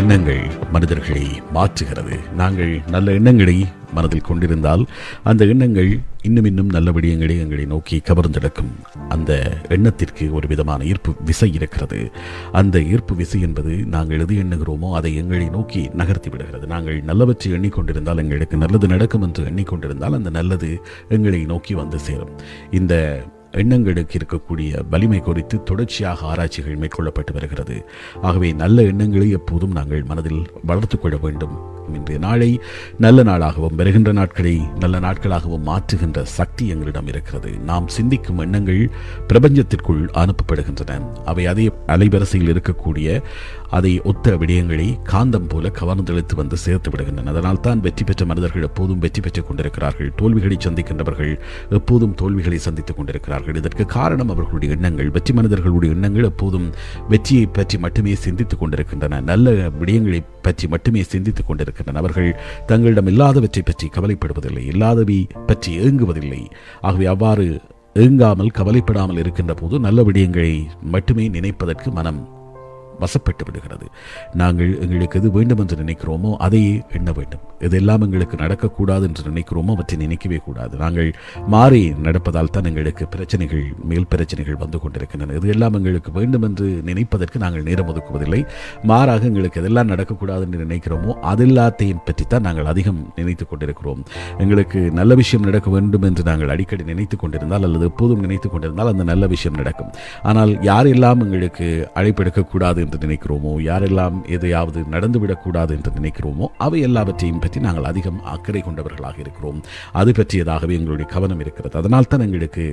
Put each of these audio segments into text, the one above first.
எண்ணங்கள் மனிதர்களை மாற்றுகிறது. நாங்கள் நல்ல எண்ணங்களை மனதில் கொண்டிருந்தால் அந்த எண்ணங்கள் இன்னும் இன்னும் நல்ல விடயங்களை எங்களை நோக்கி கவர்ந்தெடுக்கும். அந்த எண்ணத்திற்கு ஒரு விதமான ஈர்ப்பு விசை இருக்கிறது. அந்த ஈர்ப்பு விசை என்பது நாங்கள் எது எண்ணுகிறோமோ அதை எங்களை நோக்கி நகர்த்தி விடுகிறது. நாங்கள் நல்லவற்றை எண்ணிக்கொண்டிருந்தால் எங்களுக்கு நல்லது நடக்கும் என்று எண்ணிக்கொண்டிருந்தால் அந்த நல்லது எங்களை நோக்கி வந்து சேரும். இந்த எண்ணங்களுக்கு இருக்கக்கூடிய வலிமை குறித்து தொடர்ச்சியாக ஆராய்ச்சிகள் மேற்கொள்ளப்பட்டு வருகிறது. ஆகவே நல்ல எண்ணங்களை எப்போதும் நாங்கள் மனதில் வளர்த்து கொள்ள வேண்டும். இன்றைய நாளை நல்ல நாளாகவும் வருகின்ற நாட்களை நல்ல நாட்களாகவும் மாற்றுகின்ற சக்தி எங்களிடம் இருக்கிறது. நாம் சிந்திக்கும் எண்ணங்கள் பிரபஞ்சத்திற்குள் அனுப்பப்படுகின்றன. அவை அதே அலைவரிசையில் இருக்கக்கூடிய அதை ஒத்த விடயங்களை காந்தம் போல கவர்ந்தெழுத்து வந்து சேர்த்து விடுகின்றன. அதனால் தான் வெற்றி பெற்ற மனிதர்கள் எப்போதும் வெற்றி பெற்றுக் கொண்டிருக்கிறார்கள். தோல்விகளை சந்திக்கின்றவர்கள் எப்போதும் தோல்விகளை சந்தித்துக் கொண்டிருக்கிறார்கள். இதற்கு காரணம் அவர்களுடைய எண்ணங்கள். வெற்றி மனிதர்களுடைய எண்ணங்கள் எப்போதும் வெற்றியை பற்றி மட்டுமே சிந்தித்துக் கொண்டிருக்கின்றன. நல்ல விடயங்களை பற்றி மட்டுமே சிந்தித்துக் கொண்டிருக்கின்றன. அவர்கள் தங்களிடம் இல்லாதவற்றை பற்றி கவலைப்படுவதில்லை. இல்லாதவை பற்றி ஏங்குவதில்லை. ஆகவே அவ்வாறு ஏங்காமல் கவலைப்படாமல் இருக்கின்ற போது நல்ல விடயங்களை மட்டுமே நினைப்பதற்கு மனம் வசப்பட்டு விடுகிறது. நாங்கள் எங்களுக்கு எது வேண்டும் என்று நினைக்கிறோமோ அதையே எண்ண வேண்டும். இதெல்லாம் எங்களுக்கு நடக்கக்கூடாது என்று நினைக்கிறோமோ அவற்றை நினைக்கவே கூடாது. நாங்கள் மாறி நடப்பதால் தான் எங்களுக்கு பிரச்சனைகள் மேல் பிரச்சனைகள் வந்து கொண்டிருக்கின்றன. எதெல்லாம் எங்களுக்கு வேண்டும் என்று நினைப்பதற்கு நாங்கள் நேரம் ஒதுக்குவதில்லை. மாறாக எங்களுக்கு எதெல்லாம் நடக்கக்கூடாது என்று நினைக்கிறோமோ அதெல்லாத்தையும் பற்றித்தான் நாங்கள் அதிகம் நினைத்துக் கொண்டிருக்கிறோம். எங்களுக்கு நல்ல விஷயம் நடக்க வேண்டும் என்று நாங்கள் அடிக்கடி நினைத்துக் கொண்டிருந்தால் அல்லது எப்போதும் நினைத்துக் கொண்டிருந்தால் அந்த நல்ல விஷயம் நடக்கும். ஆனால் யாரெல்லாம் எங்களுக்கு அழைப்பெடுக்கக்கூடாது என்று நினைக்கிறோமோ? யாரெல்லாம் எதையாவது நடந்துவிடக்கூடாது என்று நினைக்கிறோமோ? அவை எல்லாவற்றையும் பற்றி நாங்கள் அதிகம் அக்கறை கொண்டவர்களாக இருக்கிறோம். அது பற்றியதாகவே எங்களுடைய கவனம் இருக்கிறது. அதனால் தான் எங்களுக்கு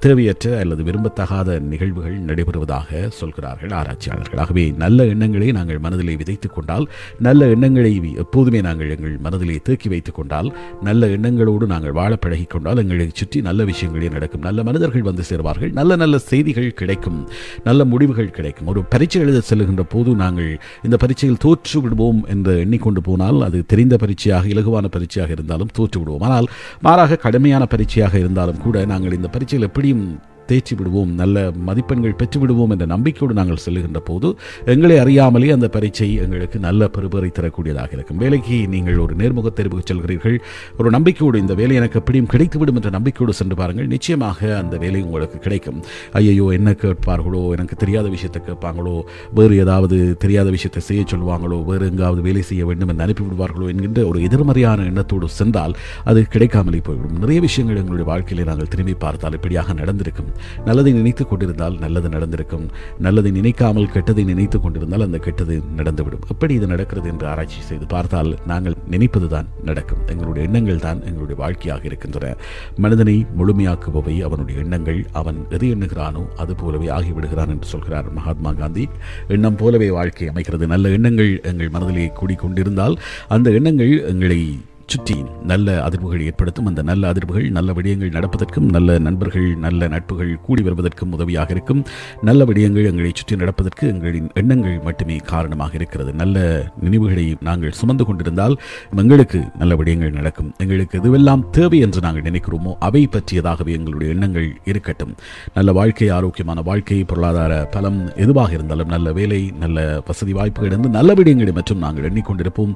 தேவையற்ற அல்லது விரும்பத்தகாத நிகழ்வுகள் நடைபெறுவதாக சொல்கிறார்கள் ஆராய்ச்சியாளர்கள். ஆகவே நல்ல எண்ணங்களை நாங்கள் மனதிலே விதைத்துக் கொண்டால் நல்ல எண்ணங்களை எப்போதுமே நாங்கள் எங்கள் மனதிலே தேக்கி வைத்துக் கொண்டால் நல்ல எண்ணங்களோடு நாங்கள் வாழ பழகிக் கொண்டால் எங்களை சுற்றி நல்ல விஷயங்களே நடக்கும். நல்ல மனிதர்கள் வந்து சேர்வார்கள். நல்ல நல்ல செய்திகள் கிடைக்கும். நல்ல முடிவுகள் கிடைக்கும். ஒரு பரீட்சை எழுத செல்லுகின்ற போது நாங்கள் இந்த பரீட்சையில் தோற்று விடுவோம் என்று எண்ணிக்கொண்டு போனால் அது தெரிந்த பரீட்சையாக இலகுவான பரீட்சையாக இருந்தாலும் தோற்று விடுவோம். ஆனால் மாறாக கடுமையான பரீட்சையாக இருந்தாலும் கூட நாங்கள் இந்த பரீட்சையில் எப்படியும் தேய்ச்சி விடுவோம் நல்ல மதிப்பெண்கள் பெற்று விடுவோம் என்ற நம்பிக்கையோடு நாங்கள் செல்லுகின்ற போது எங்களை அறியாமலே அந்த பரீட்சை எங்களுக்கு நல்ல பெருபறை தரக்கூடியதாக இருக்கும். வேலைக்கு நீங்கள் ஒரு நேர்முக தேர்வுக்கு செல்கிறீர்கள். ஒரு நம்பிக்கையோடு இந்த வேலை எனக்கு எப்படியும் கிடைத்துவிடும் என்ற நம்பிக்கையோடு சென்று பாருங்கள். நிச்சயமாக அந்த வேலை உங்களுக்கு கிடைக்கும். ஐயையோ என்ன கேட்பார்களோ எனக்கு தெரியாத விஷயத்தை கேட்பாங்களோ வேறு ஏதாவது தெரியாத விஷயத்தை செய்ய சொல்லுவாங்களோ வேறு எங்காவது வேலை செய்ய வேண்டும் என்று அனுப்பிவிடுவார்களோ என்கின்ற ஒரு எதிர்மறையான எண்ணத்தோடு சென்றால் அது கிடைக்காமலே போய்விடும். நிறைய விஷயங்கள் எங்களுடைய வாழ்க்கையிலே நாங்கள் திரும்பி பார்த்தால் இப்படியாக நடந்திருக்கும். நல்லதை நினைத்துக் கொண்டிருந்தால் நல்லது நடந்திருக்கும். நல்லதை நினைக்காமல் கெட்டதை நினைத்துக் கொண்டிருந்தால் அந்த கெட்டது நடந்துவிடும். எப்படி இது நடக்கிறது என்று ஆராய்ச்சி செய்து பார்த்தால் நாங்கள் நினைப்பது தான் நடக்கும். எங்களுடைய எண்ணங்கள் தான் எங்களுடைய வாழ்க்கையாக இருக்கின்றன. மனிதனை முழுமையாக்குபவை அவனுடைய எண்ணங்கள். அவன் எது எண்ணுகிறானோ அது போலவே ஆகிவிடுகிறான் என்று சொல்கிறார் மகாத்மா காந்தி. எண்ணம் போலவே வாழ்க்கை அமைகிறது. நல்ல எண்ணங்கள் எங்கள் மனதிலே கூடிக்கொண்டிருந்தால் அந்த எண்ணங்கள் எங்களை சுற்றி நல்ல அதிர்வுகள் ஏற்படுத்தும். அந்த நல்ல அதிர்வுகள் நல்ல விடயங்கள் நடப்பதற்கும் நல்ல நண்பர்கள் நல்ல நட்புகள் கூடி வருவதற்கும் உதவியாக இருக்கும். நல்ல விடயங்கள் எங்களை சுற்றி நடப்பதற்கு எங்களின் எண்ணங்கள் மட்டுமே காரணமாக இருக்கிறது. நல்ல நினைவுகளை நாங்கள் சுமந்து கொண்டிருந்தால் எங்களுக்கு நல்ல விடயங்கள் நடக்கும். எங்களுக்கு எதுவெல்லாம் தேவை என்று நாங்கள் நினைக்கிறோமோ அவை பற்றியதாகவே எங்களுடைய எண்ணங்கள் இருக்கட்டும். நல்ல வாழ்க்கை ஆரோக்கியமான வாழ்க்கை பொருளாதார பலம் எதுவாக இருந்தாலும் நல்ல வேலை நல்ல வசதி வாய்ப்புகள் இருந்து நல்ல விடயங்களை மற்றும் நாங்கள் எண்ணிக்கொண்டிருப்போம்.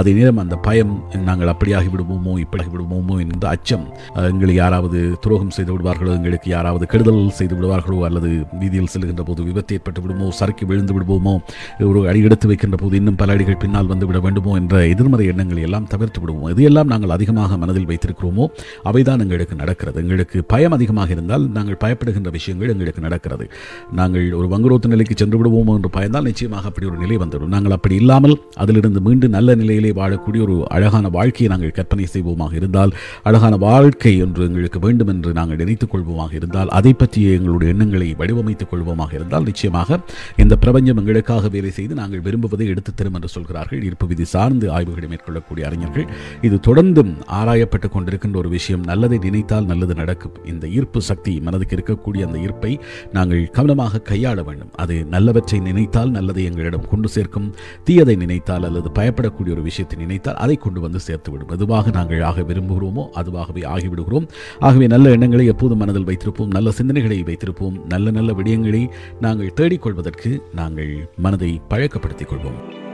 அதே நேரம் அந்த பயம் நாங்கள் அப்படியாகி விடுவோமோ இப்படியாகி விடுவோமோ என்ற அச்சம் எங்களை யாராவது துரோகம் செய்து விடுவார்களோ எங்களுக்கு யாராவது கெடுதல் செய்து விடுவார்களோ அல்லது வீதியில் செல்கின்ற போது விபத்து ஏற்பட்டு விடுமோ சறுக்கி விழுந்து விடுவோமோ ஒரு அடி எடுத்து வைக்கின்ற போது இன்னும் பல அடிகள் பின்னால் வந்து விட வேண்டுமோ என்ற எதிர்மறை எண்ணங்களை எல்லாம் தவிர்த்து விடுவோம். இதையெல்லாம் நாங்கள் அதிகமாக மனதில் வைத்திருக்கிறோமோ அவைதான் எங்களுக்கு நடக்கிறது. எங்களுக்கு பயம் அதிகமாக இருந்தால் நாங்கள் பயப்படுகின்ற விஷயங்கள் எங்களுக்கு நடக்கிறது. நாங்கள் ஒரு வங்குரோத்து நிலைக்கு சென்று விடுவோமோ என்று பயந்தால் நிச்சயமாக அப்படி ஒரு நிலை வந்துவிடும். நாங்கள் அப்படி இல்லாமல் அதிலிருந்து மீண்டும் நல்ல நிலையிலே வாழக்கூடிய ஒரு அழகான வாழ்க்கை வாழ்க்கையை நாங்கள் கற்பனை செய்வோமாக இருந்தால் அழகான வாழ்க்கை என்று எங்களுக்கு வேண்டும் என்று நாங்கள் நினைத்துக் கொள்வோமாக இருந்தால் அதை பற்றிய எங்களுடைய எண்ணங்களை வடிவமைத்துக் கொள்வோமாக இருந்தால் நிச்சயமாக இந்த பிரபஞ்சம் எங்களுக்காக வேலை செய்து நாங்கள் விரும்புவதை எடுத்துத் தரும் என்று சொல்கிறார்கள். ஈர்ப்பு விதி சார்ந்து ஆய்வுகளை மேற்கொள்ளக்கூடிய அறிஞர்கள். இது தொடர்ந்தும் ஆராயப்பட்டுக் கொண்டிருக்கின்ற ஒரு விஷயம். நல்லதை நினைத்தால் நல்லது நடக்கும். இந்த ஈர்ப்பு சக்தி மனதுக்கு இருக்கக்கூடிய அந்த ஈர்ப்பை நாங்கள் கவனமாக கையாள வேண்டும். அது நல்லவற்றை நினைத்தால் நல்லதை எங்களிடம் கொண்டு சேர்க்கும். தீயதை நினைத்தால் அல்லது பயப்படக்கூடிய ஒரு விஷயத்தை நினைத்தால் அதை கொண்டு வந்து சேர்த்து சேர்த்துவிடும் எதுவாக நாங்கள் ஆக விரும்புகிறோமோ அதுவாகவே ஆகிவிடுகிறோம். ஆகவே நல்ல எண்ணங்களை எப்போதும் மனதில் வைத்திருப்போம். நல்ல சிந்தனைகளை வைத்திருப்போம். நல்ல நல்ல விடயங்களை நாங்கள் தேடிக்கொள்வதற்கு நாங்கள் மனதை பழக்கப்படுத்திக் கொள்வோம்.